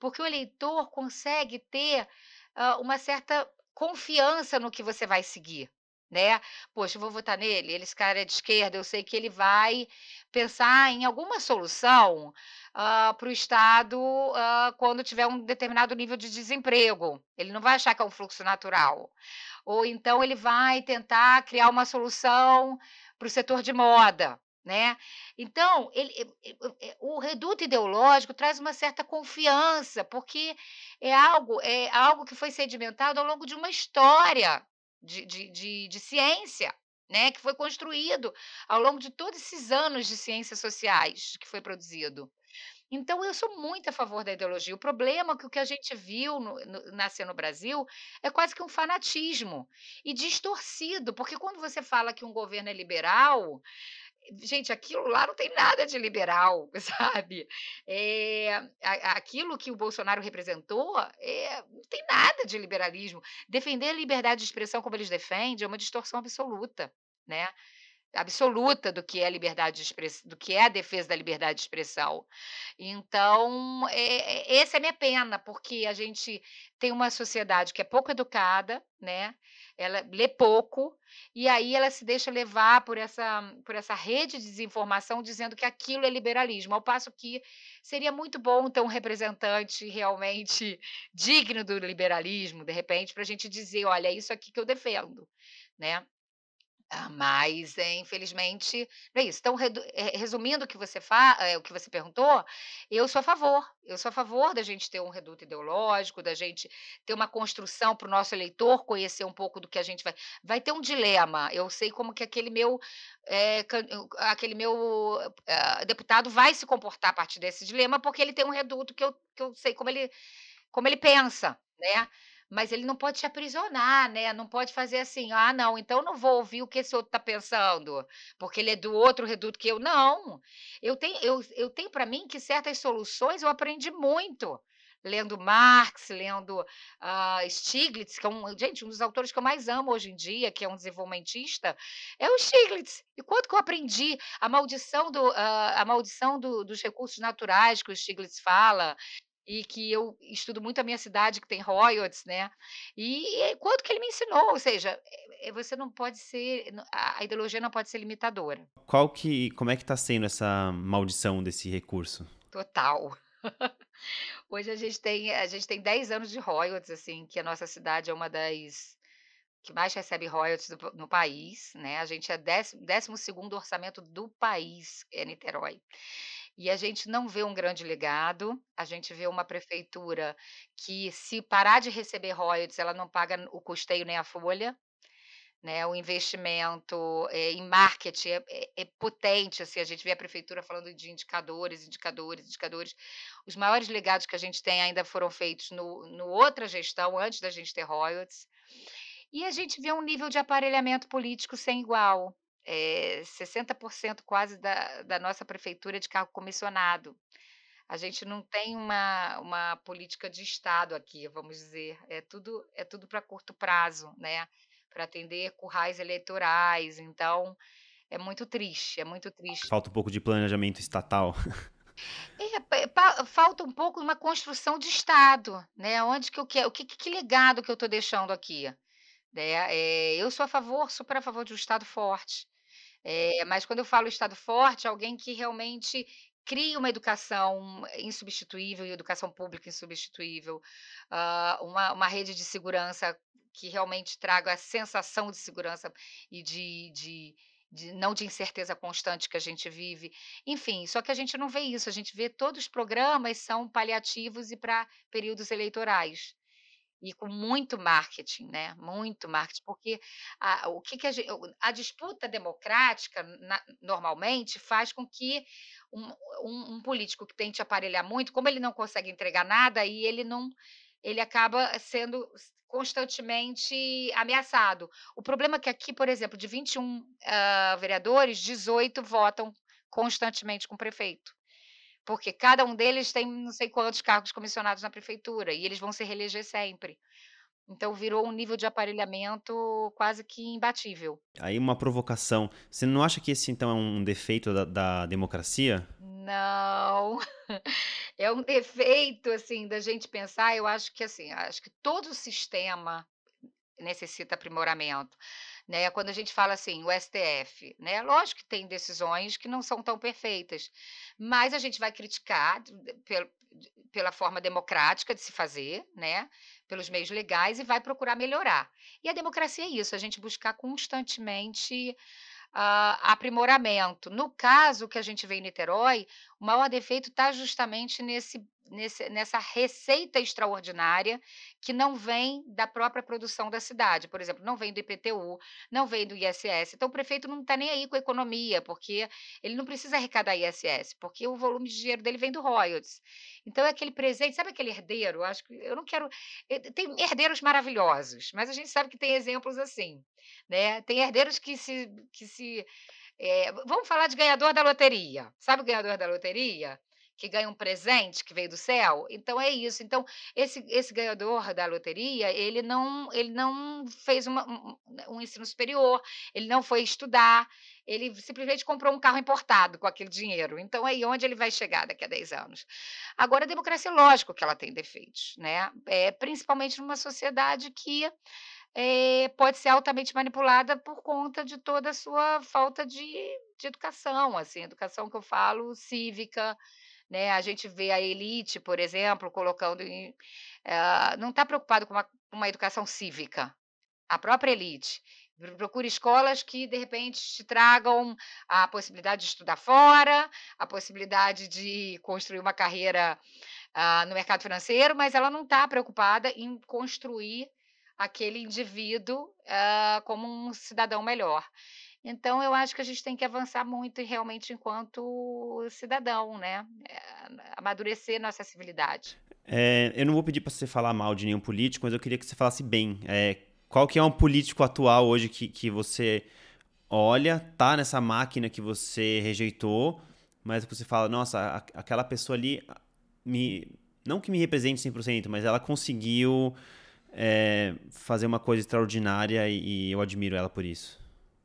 porque o eleitor consegue ter, hã, uma certa confiança no que você vai seguir, né. "Poxa, eu vou votar nele, ele esse cara é de esquerda, eu sei que ele vai pensar em alguma solução, hã, para o estado, hã, quando tiver um determinado nível de desemprego, ele não vai achar que é um fluxo natural. Ou então ele vai tentar criar uma solução para o setor de moda", né. Então, ele e e o reduto ideológico traz uma certa confiança, porque é algo é algo que foi sedimentado ao longo de uma história de de de de ciência, né, que foi construído ao longo de todos esses anos de ciências sociais que foi produzido. Então eu sou muito a favor da ideologia, o problema que o que a gente viu no no nascer no Brasil, é quase que um fanatismo, e distorcido, porque quando você fala que um governo é liberal, gente, aquilo lá não tem nada de liberal, sabe. A aquilo que o Bolsonaro representou, eh, não tem nada de liberalismo. Defender a liberdade de expressão como eles defendem é uma distorção absoluta, né, absoluta do que é liberdade do que é a defesa da liberdade de expressão. Então, eh eh, essa é a minha pena, porque a gente tem uma sociedade que é pouco educada, né, ela lê pouco, e aí ela se deixa levar por essa por essa rede de desinformação dizendo que aquilo é liberalismo, ao passo que seria muito bom ter um representante realmente digno do liberalismo, de repente, para a gente dizer: "Olha, é isso aqui que eu defendo", né. Ah, mas, eh, infelizmente, é isso. Então eh, resumindo o que você fa eh, o que você perguntou, eu sou a favor, eu sou a favor da gente ter um reduto ideológico, da gente ter uma construção para o nosso eleitor conhecer um pouco do que a gente vai vai ter um dilema, eu sei como que aquele meu, o aquele meu, ah, deputado vai se comportar a partir desse dilema, porque ele tem um reduto que eu que eu sei como ele como ele pensa, né. Mas ele não pode te aprisionar, né, não pode fazer assim: "Ah não, então não vou ouvir o que esse outro está pensando, porque ele é do outro reduto que eu", não. Eu tenho eu eu tenho para mim que certas soluções eu aprendi muito, lendo Marx, lendo, ah, Stiglitz, que é um gente, um dos autores que eu mais amo hoje em dia, que é um desenvolvimentista, é o Stiglitz. E quanto que eu aprendi, a maldição do a a maldição do dos recursos naturais que o Stiglitz fala, e que eu estudo muito a minha cidade que tem royalties, né, e quanto que ele me ensinou, ou seja, eh eh, você não pode ser a ideologia não pode ser limitadora. Qual que como é que está sendo essa maldição desse recurso? Total. Hoje a gente tem a gente tem 10 anos de royalties, assim, que a nossa cidade é uma das que mais recebe royalties do no país, né, a gente é décimo décimo segundo orçamento do país, é Niterói. E a gente não vê um grande legado, a gente vê uma prefeitura que se parar de receber royalties, ela não paga o custeio nem a folha, né, o investimento, eh, em marketing é é é potente, assim, a gente vê a prefeitura falando de indicadores, indicadores, indicadores. Os maiores legados que a gente tem ainda foram feitos no no outra gestão, antes da gente ter royalties. E a gente vê um nível de aparelhamento político sem igual, eh, 60% quase da da nossa prefeitura é de cargo comissionado. A gente não tem uma uma política de estado aqui, vamos dizer, é tudo é tudo para curto prazo, né, para atender currais eleitorais, então é muito triste, é muito triste. Falta um pouco de planejamento estatal. É, falta um pouco uma construção de estado, né, onde que eu quero o que que legado que eu estou deixando aqui, né, eh, eu sou a favor, super a favor de um estado forte, eh, mas quando eu falo estado forte, alguém que realmente crie uma educação insubstituível e educação pública insubstituível, hã, uma uma rede de segurança que realmente traga a sensação de segurança e de de de não de incerteza constante que a gente vive, enfim, só que a gente não vê isso, a gente vê todos os programas são paliativos e para períodos eleitorais. E com muito marketing, né, muito marketing, porque a o que que a a disputa democrática na normalmente faz com que um um um político que tente aparelhar muito, como ele não consegue entregar nada, aí ele não ele acaba sendo constantemente ameaçado. O problema é que aqui, por exemplo, de 21, hã, vereadores, 18 votam constantemente com o prefeito, porque cada um deles tem não sei quantos cargos comissionados na prefeitura e eles vão se reeleger sempre. Então virou um nível de aparelhamento quase que imbatível. Aí uma provocação, você não acha que esse então é um defeito da da democracia? Não, é um defeito, assim, da gente pensar, eu acho que, assim, acho que todo o sistema necessita aprimoramento, né, quando a gente fala assim, o STF, né, lógico que tem decisões que não são tão perfeitas, mas a gente vai criticar pel pela forma democrática de se fazer, né, pelos meios legais e vai procurar melhorar. E a democracia é isso, a gente buscar constantemente, hã, aprimoramento. No caso que a gente vê em Niterói, o maior defeito está justamente nesse nesse nessa receita extraordinária que não vem da própria produção da cidade, por exemplo, não vem do IPTU, não vem do ISS, então o prefeito não está nem aí com a economia, porque ele não precisa arrecadar ISS, porque o volume de dinheiro dele vem do royalties. Então é aquele presente, sabe aquele herdeiro, acho que eu não quero eh, tem herdeiros maravilhosos, mas a gente sabe que tem exemplos assim, né, tem herdeiros que se que se, eh, vamos falar de ganhador da loteria, sabe o ganhador da loteria? Que ganha um presente que veio do céu? Então é isso, então esse esse ganhador da loteria, ele não ele não fez uma um ensino superior, ele não foi estudar, ele simplesmente comprou um carro importado com aquele dinheiro, então aí onde ele vai chegar daqui a 10 anos? Agora a democracia lógico que ela tem defeitos, né, eh, principalmente numa sociedade que, eh, pode ser altamente manipulada por conta de toda a sua falta de de educação, assim, educação que eu falo cívica, né, a gente vê a elite, por exemplo, colocando em hã, não está preocupado com uma uma educação cívica, a própria elite. Pro procura escolas que de repente te tragam a possibilidade de estudar fora, a possibilidade de construir uma carreira, hã, no mercado financeiro, mas ela não está preocupada em construir aquele indivíduo, hã, como um cidadão melhor. Então eu acho que a gente tem que avançar muito realmente enquanto cidadão, né, eh, amadurecer nossa civilidade. Eh, eu não vou pedir para você falar mal de nenhum político, mas eu queria que você falasse bem, eh, qual que é um político atual hoje que que você olha, está nessa máquina que você rejeitou, mas você fala: "Nossa, aquela pessoa ali me não que me represente 100%, mas ela conseguiu, eh, fazer uma coisa extraordinária e e eu admiro ela por isso"?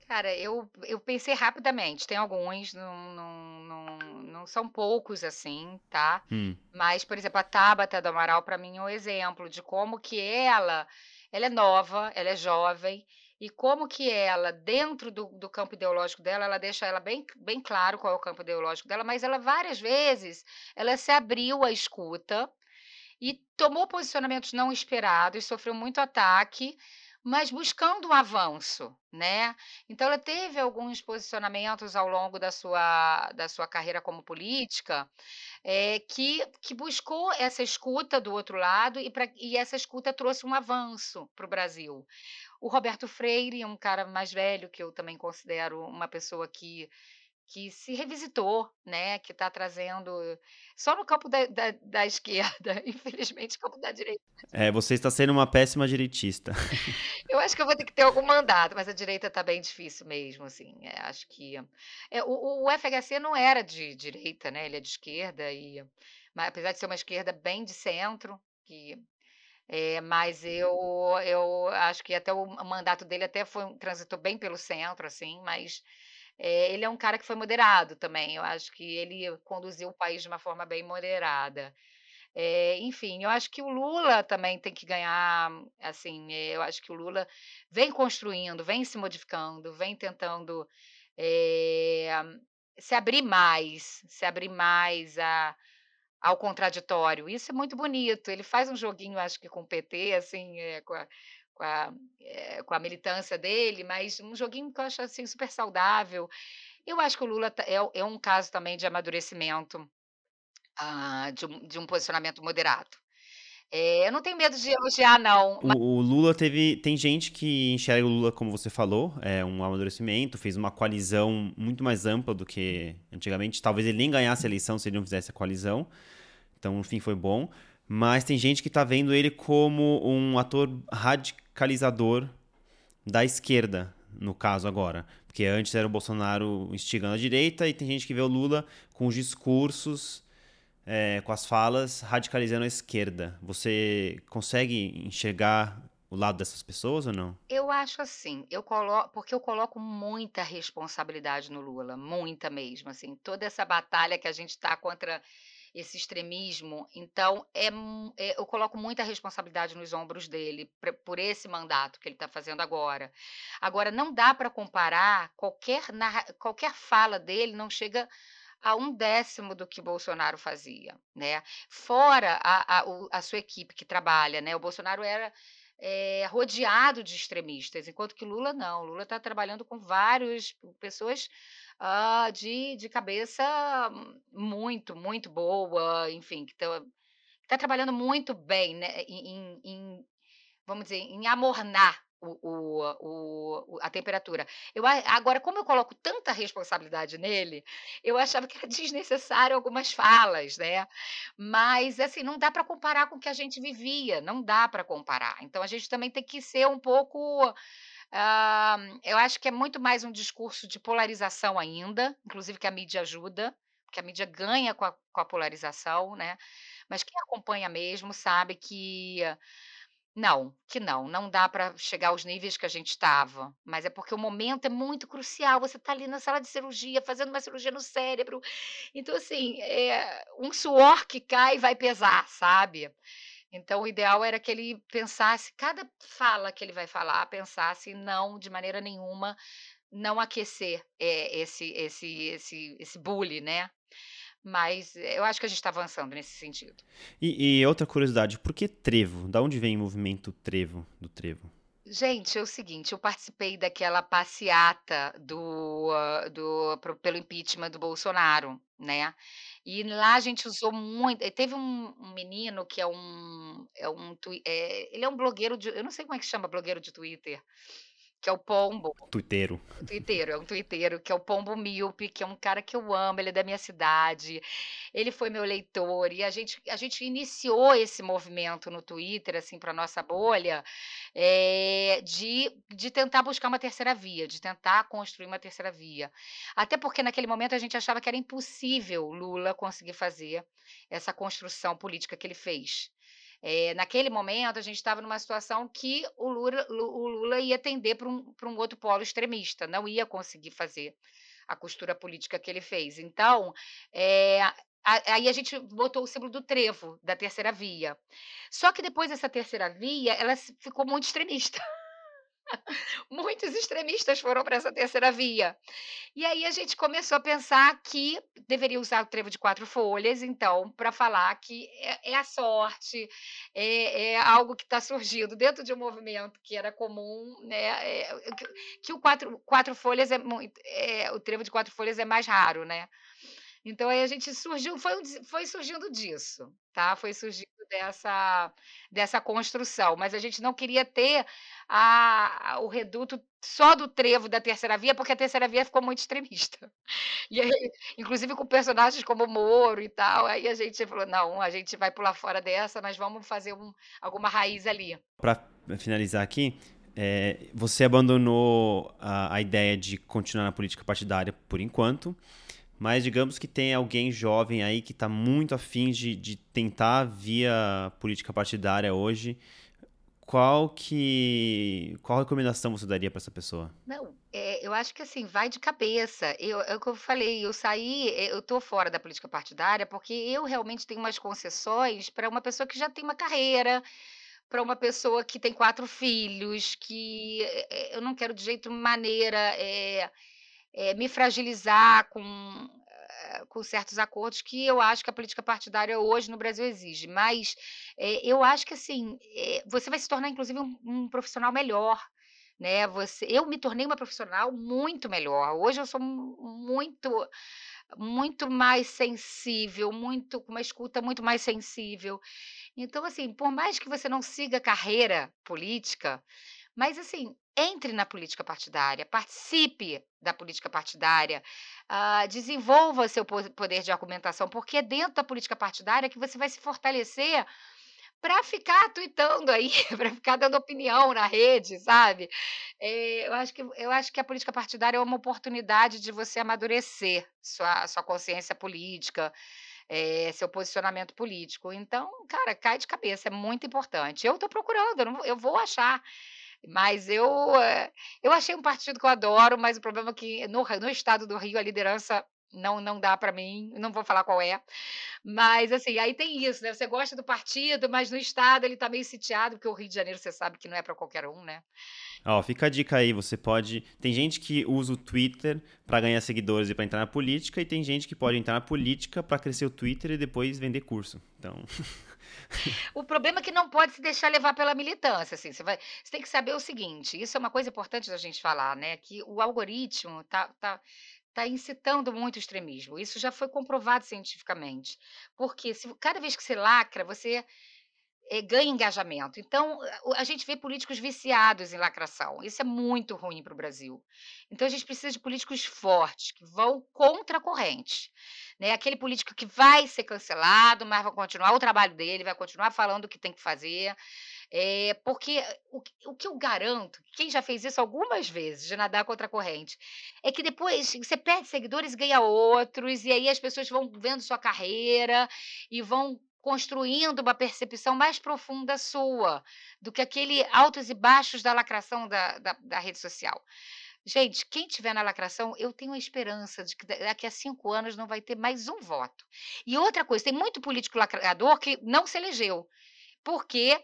Cara, eu eu pensei rapidamente, tem alguns, não não não não são poucos assim, tá, Hum. mas, por exemplo, a Tabata do Amaral para mim é um exemplo de como que ela ela é nova, ela é jovem, e como que ela dentro do do campo ideológico dela, ela deixa ela bem bem claro qual é o campo ideológico dela, mas ela várias vezes, ela se abriu à escuta, e tomou posicionamentos não esperados, sofreu muito ataque, mas buscando um avanço, né. Então ela teve alguns posicionamentos ao longo da sua da sua carreira como política, eh, que que buscou essa escuta do outro lado e pra e essa escuta trouxe um avanço para o Brasil. O Roberto Freire, um cara mais velho, que eu também considero uma pessoa que que se revisitou, né, que está trazendo só no campo da da da esquerda, infelizmente campo da direita É, você está sendo uma péssima direitista. Eu acho que eu vou ter que ter algum mandato, mas a direita está bem difícil mesmo, assim, eh, acho que é, o o FHC não era de direita, né, ele é de esquerda e mas apesar de ser uma esquerda bem de centro, que eh, mas eu eu acho que até o mandato dele até foi um transitou bem pelo centro, assim, mas, eh, ele é um cara que foi moderado também, eu acho que ele conduziu o país de uma forma bem moderada. Eh, enfim, eu acho que o Lula também tem que ganhar, assim, eh, eu acho que o Lula vem construindo, vem se modificando, vem tentando, eh, se abrir mais, se abrir mais a ao contraditório, isso é muito bonito, ele faz um joguinho acho que com o PT, assim, eh, com a com a eh, com a militância dele, mas um joguinho que eu acho, assim, super saudável. Eu acho que o Lula é é um caso também de amadurecimento, ah, de um de um posicionamento moderado. Eh, eu não tenho medo de elogiar não, O o Lula teve tem gente que enxerga o Lula como você falou, eh, um amadurecimento, fez uma coalizão muito mais ampla do que antigamente, talvez ele nem ganhasse a eleição se ele não fizesse a coalizão, então no fim foi bom, mas tem gente que está vendo ele como um ator radicalizador da esquerda, no caso agora, porque antes era o Bolsonaro instigando a direita e tem gente que vê o Lula com os discursos, eh, com as falas radicalizando a esquerda. Você consegue enxergar o lado dessas pessoas ou não? Eu acho assim, eu colo porque eu coloco muita responsabilidade no Lula, muita mesmo, assim, toda essa batalha que a gente está contra esse extremismo, então é eh, eu coloco muita responsabilidade nos ombros dele, pra por esse mandato que ele está fazendo agora. Agora não dá para comparar qualquer qualquer fala dele não chega a 1/10 do que Bolsonaro fazia, né. Fora a a a sua equipe que trabalha, né, o Bolsonaro era, eh, rodeado de extremistas, enquanto que Lula não, Lula está trabalhando com vários pessoas, hã, de de cabeça muito, muito boa, enfim, que está trabalhando muito bem, né, em em vamos dizer, em amornar o o o a temperatura. Eu agora como eu coloco tanta responsabilidade nele, eu achava que era desnecessário algumas falas, né, mas assim, não dá para comparar com o que a gente vivia, não dá para comparar, então a gente também tem que ser um pouco, hã, eu acho que é muito mais um discurso de polarização ainda, inclusive que a mídia ajuda, porque a mídia ganha com a com a polarização, né, mas quem acompanha mesmo sabe que não, que não, não dá para chegar aos níveis que a gente estava, mas é porque o momento é muito crucial, você está ali na sala de cirurgia, fazendo uma cirurgia no cérebro, então assim, eh, um suor que cai vai pesar, sabe. Então o ideal era que ele pensasse cada fala que ele vai falar, pensasse não, de maneira nenhuma, não aquecer, eh, esse esse esse esse bule, né, mas eu acho que a gente está avançando nesse sentido. E e outra curiosidade, por que trevo? Da onde vem o movimento trevo, do trevo? Gente, é o seguinte, eu participei daquela passeata do do pro pelo impeachment do Bolsonaro, né, e lá a gente usou muito teve um um menino que é um é um eh, ele é um blogueiro de eu não sei como é que chama blogueiro de Twitter, que é o Pombo. Tuiteiro. Tuiteiro, é um tuiteiro, que é o Pombo Míope, que é um cara que eu amo, ele é da minha cidade, ele foi meu leitor e a gente a gente iniciou esse movimento no Twitter, assim, para nossa bolha, eh, de de tentar buscar uma terceira via, de tentar construir uma terceira via. Até porque naquele momento a gente achava que era impossível Lula conseguir fazer essa construção política que ele fez. Eh, naquele momento a gente estava numa situação que o Lura o Lula ia tender para um um outro polo extremista, não ia conseguir fazer a costura política que ele fez, então, a aí a gente botou o símbolo do trevo, da terceira via. Só que depois dessa terceira via, ela ficou muito extremista. Muitos extremistas foram para essa terceira via. E aí a gente começou a pensar que deveria usar o trevo de quatro folhas, então, para falar que é, é a sorte, é, é algo que está surgindo dentro de um movimento que era comum, né? é, que, que o quatro, quatro folhas é muito, é, o trevo de quatro folhas é mais raro, né? Então aí a gente surgiu, foi, foi surgindo disso, tá? Foi surgindo dessa, dessa construção, mas a gente não queria ter a, o reduto só do trevo da terceira via, porque a terceira via ficou muito extremista. E aí, inclusive com personagens como Moro e tal, aí a gente falou, não, a gente vai pular fora dessa, mas vamos fazer um, alguma raiz ali. Para finalizar aqui, é, você abandonou a, a ideia de continuar na política partidária por enquanto, mas digamos que tem alguém jovem aí que está muito afim de, de tentar via política partidária hoje. Qual que qual recomendação você daria para essa pessoa? Não, é, eu acho que assim, vai de cabeça. Eu, é o que eu falei, eu saí, eu tô fora da política partidária porque eu realmente tenho umas concessões para uma pessoa que já tem uma carreira, para uma pessoa que tem quatro filhos, que é, eu não quero de jeito maneira é, é, me fragilizar com, eh, com certos acordos que eu acho que a política partidária hoje no Brasil exige. Mas é, eu acho que assim você vai se tornar inclusive um, um profissional melhor. Né, você, eu me tornei uma profissional muito melhor. Hoje eu sou muito muito mais sensível, muito com uma escuta muito mais sensível. Então, assim, por mais que você não siga carreira política, mas, assim, entre na política partidária, participe da política partidária, uh, desenvolva seu poder de argumentação, porque é dentro da política partidária que você vai se fortalecer para ficar tweetando aí, para ficar dando opinião na rede, sabe? É, eu, acho que, eu acho que a política partidária é uma oportunidade de você amadurecer sua, sua consciência política, é, seu posicionamento político. Então, cara, cai de cabeça, é muito importante. Eu estou procurando, eu, não, eu vou achar. Mas eu, eh, eu achei um partido que eu adoro, mas o problema é que no, no estado do Rio a liderança não não dá para mim, não vou falar qual é. Mas assim, aí tem isso, né? Você gosta do partido, mas no estado ele tá meio sitiado, porque o Rio de Janeiro você sabe que não é para qualquer um, né? Ó, fica a dica aí, você pode, tem gente que usa o Twitter para ganhar seguidores e para entrar na política e tem gente que pode entrar na política para crescer o Twitter e depois vender curso. Então, O problema é que não pode se deixar levar pela militância, assim, você vai você tem que saber o seguinte, isso é uma coisa importante da gente falar, né, que o algoritmo tá tá tá incitando muito o extremismo, isso já foi comprovado cientificamente, porque se cada vez que você lacra, você ganha engajamento. Então, a gente vê políticos viciados em lacração. Isso é muito ruim para o Brasil. Então, a gente precisa de políticos fortes, que vão contra a corrente. Né? Aquele político que vai ser cancelado, mas vai continuar o trabalho dele, vai continuar falando o que tem que fazer. É, porque o, o que eu garanto, quem já fez isso algumas vezes, de nadar contra a corrente, é que depois você perde seguidores e ganha outros, e aí as pessoas vão vendo sua carreira e vão construindo uma percepção mais profunda sua do que aquele altos e baixos da lacração da, da, da rede social. Gente, quem tiver na lacração, eu tenho a esperança de que daqui a cinco anos não vai ter mais um voto. E outra coisa, tem muito político lacrador que não se elegeu, porque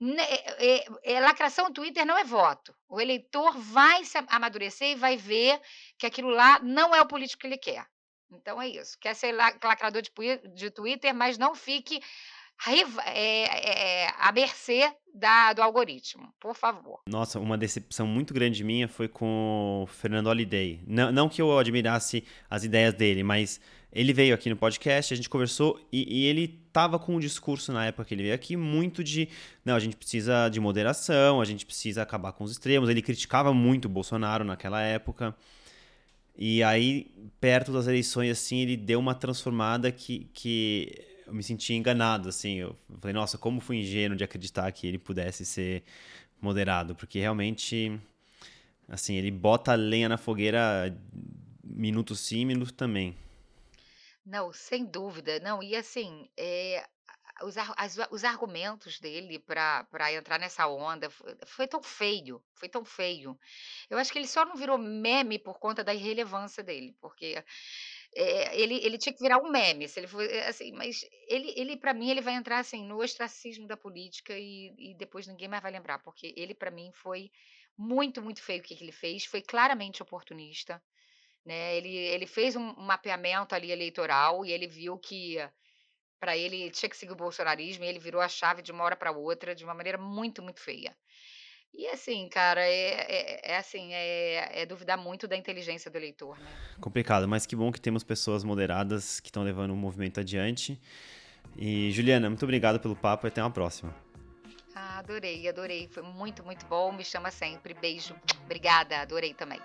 né, é, é, é, lacração no Twitter não é voto. O eleitor vai se amadurecer e vai ver que aquilo lá não é o político que ele quer. Então é isso. Quer ser lacrador de, Twitter, mas não fique é, é, à mercê da, do algoritmo, por favor. Nossa, uma decepção muito grande minha foi com o Fernando Holiday. Não, não que eu admirasse as ideias dele, mas ele veio aqui no podcast, a gente conversou e, e ele estava com um discurso na época que ele veio aqui muito de não, a gente precisa de moderação, a gente precisa acabar com os extremos. Ele criticava muito o Bolsonaro naquela época. E aí, perto das eleições, assim, ele deu uma transformada que, que eu me senti enganado, assim. Eu falei, nossa, como fui ingênuo de acreditar que ele pudesse ser moderado, porque realmente, assim, ele bota a lenha na fogueira minuto sim, minuto também. Não, sem dúvida. Não, e assim, é, os, as- os argumentos dele para entrar nessa onda foi, foi tão feio, foi tão feio. Eu acho que ele só não virou meme por conta da irrelevância dele, porque é, ele, ele tinha que virar um meme, se ele for, é, assim, mas ele, ele para mim, ele vai entrar assim no ostracismo da política e, e depois ninguém mais vai lembrar, porque ele para mim foi muito, muito feio o que que ele fez, foi claramente oportunista, né, ele ele fez um um mapeamento ali eleitoral e ele viu que para ele tinha que seguir o bolsonarismo e ele virou a chave de uma hora para outra de uma maneira muito, muito feia. E assim, cara, é é é assim, é é duvidar muito da inteligência do eleitor, né. Complicado, mas que bom que temos pessoas moderadas que estão levando o movimento adiante. E Juliana, muito obrigado pelo papo e até uma próxima. Ah, adorei, adorei, foi muito, muito bom, me chama sempre. Beijo. Obrigada, adorei também.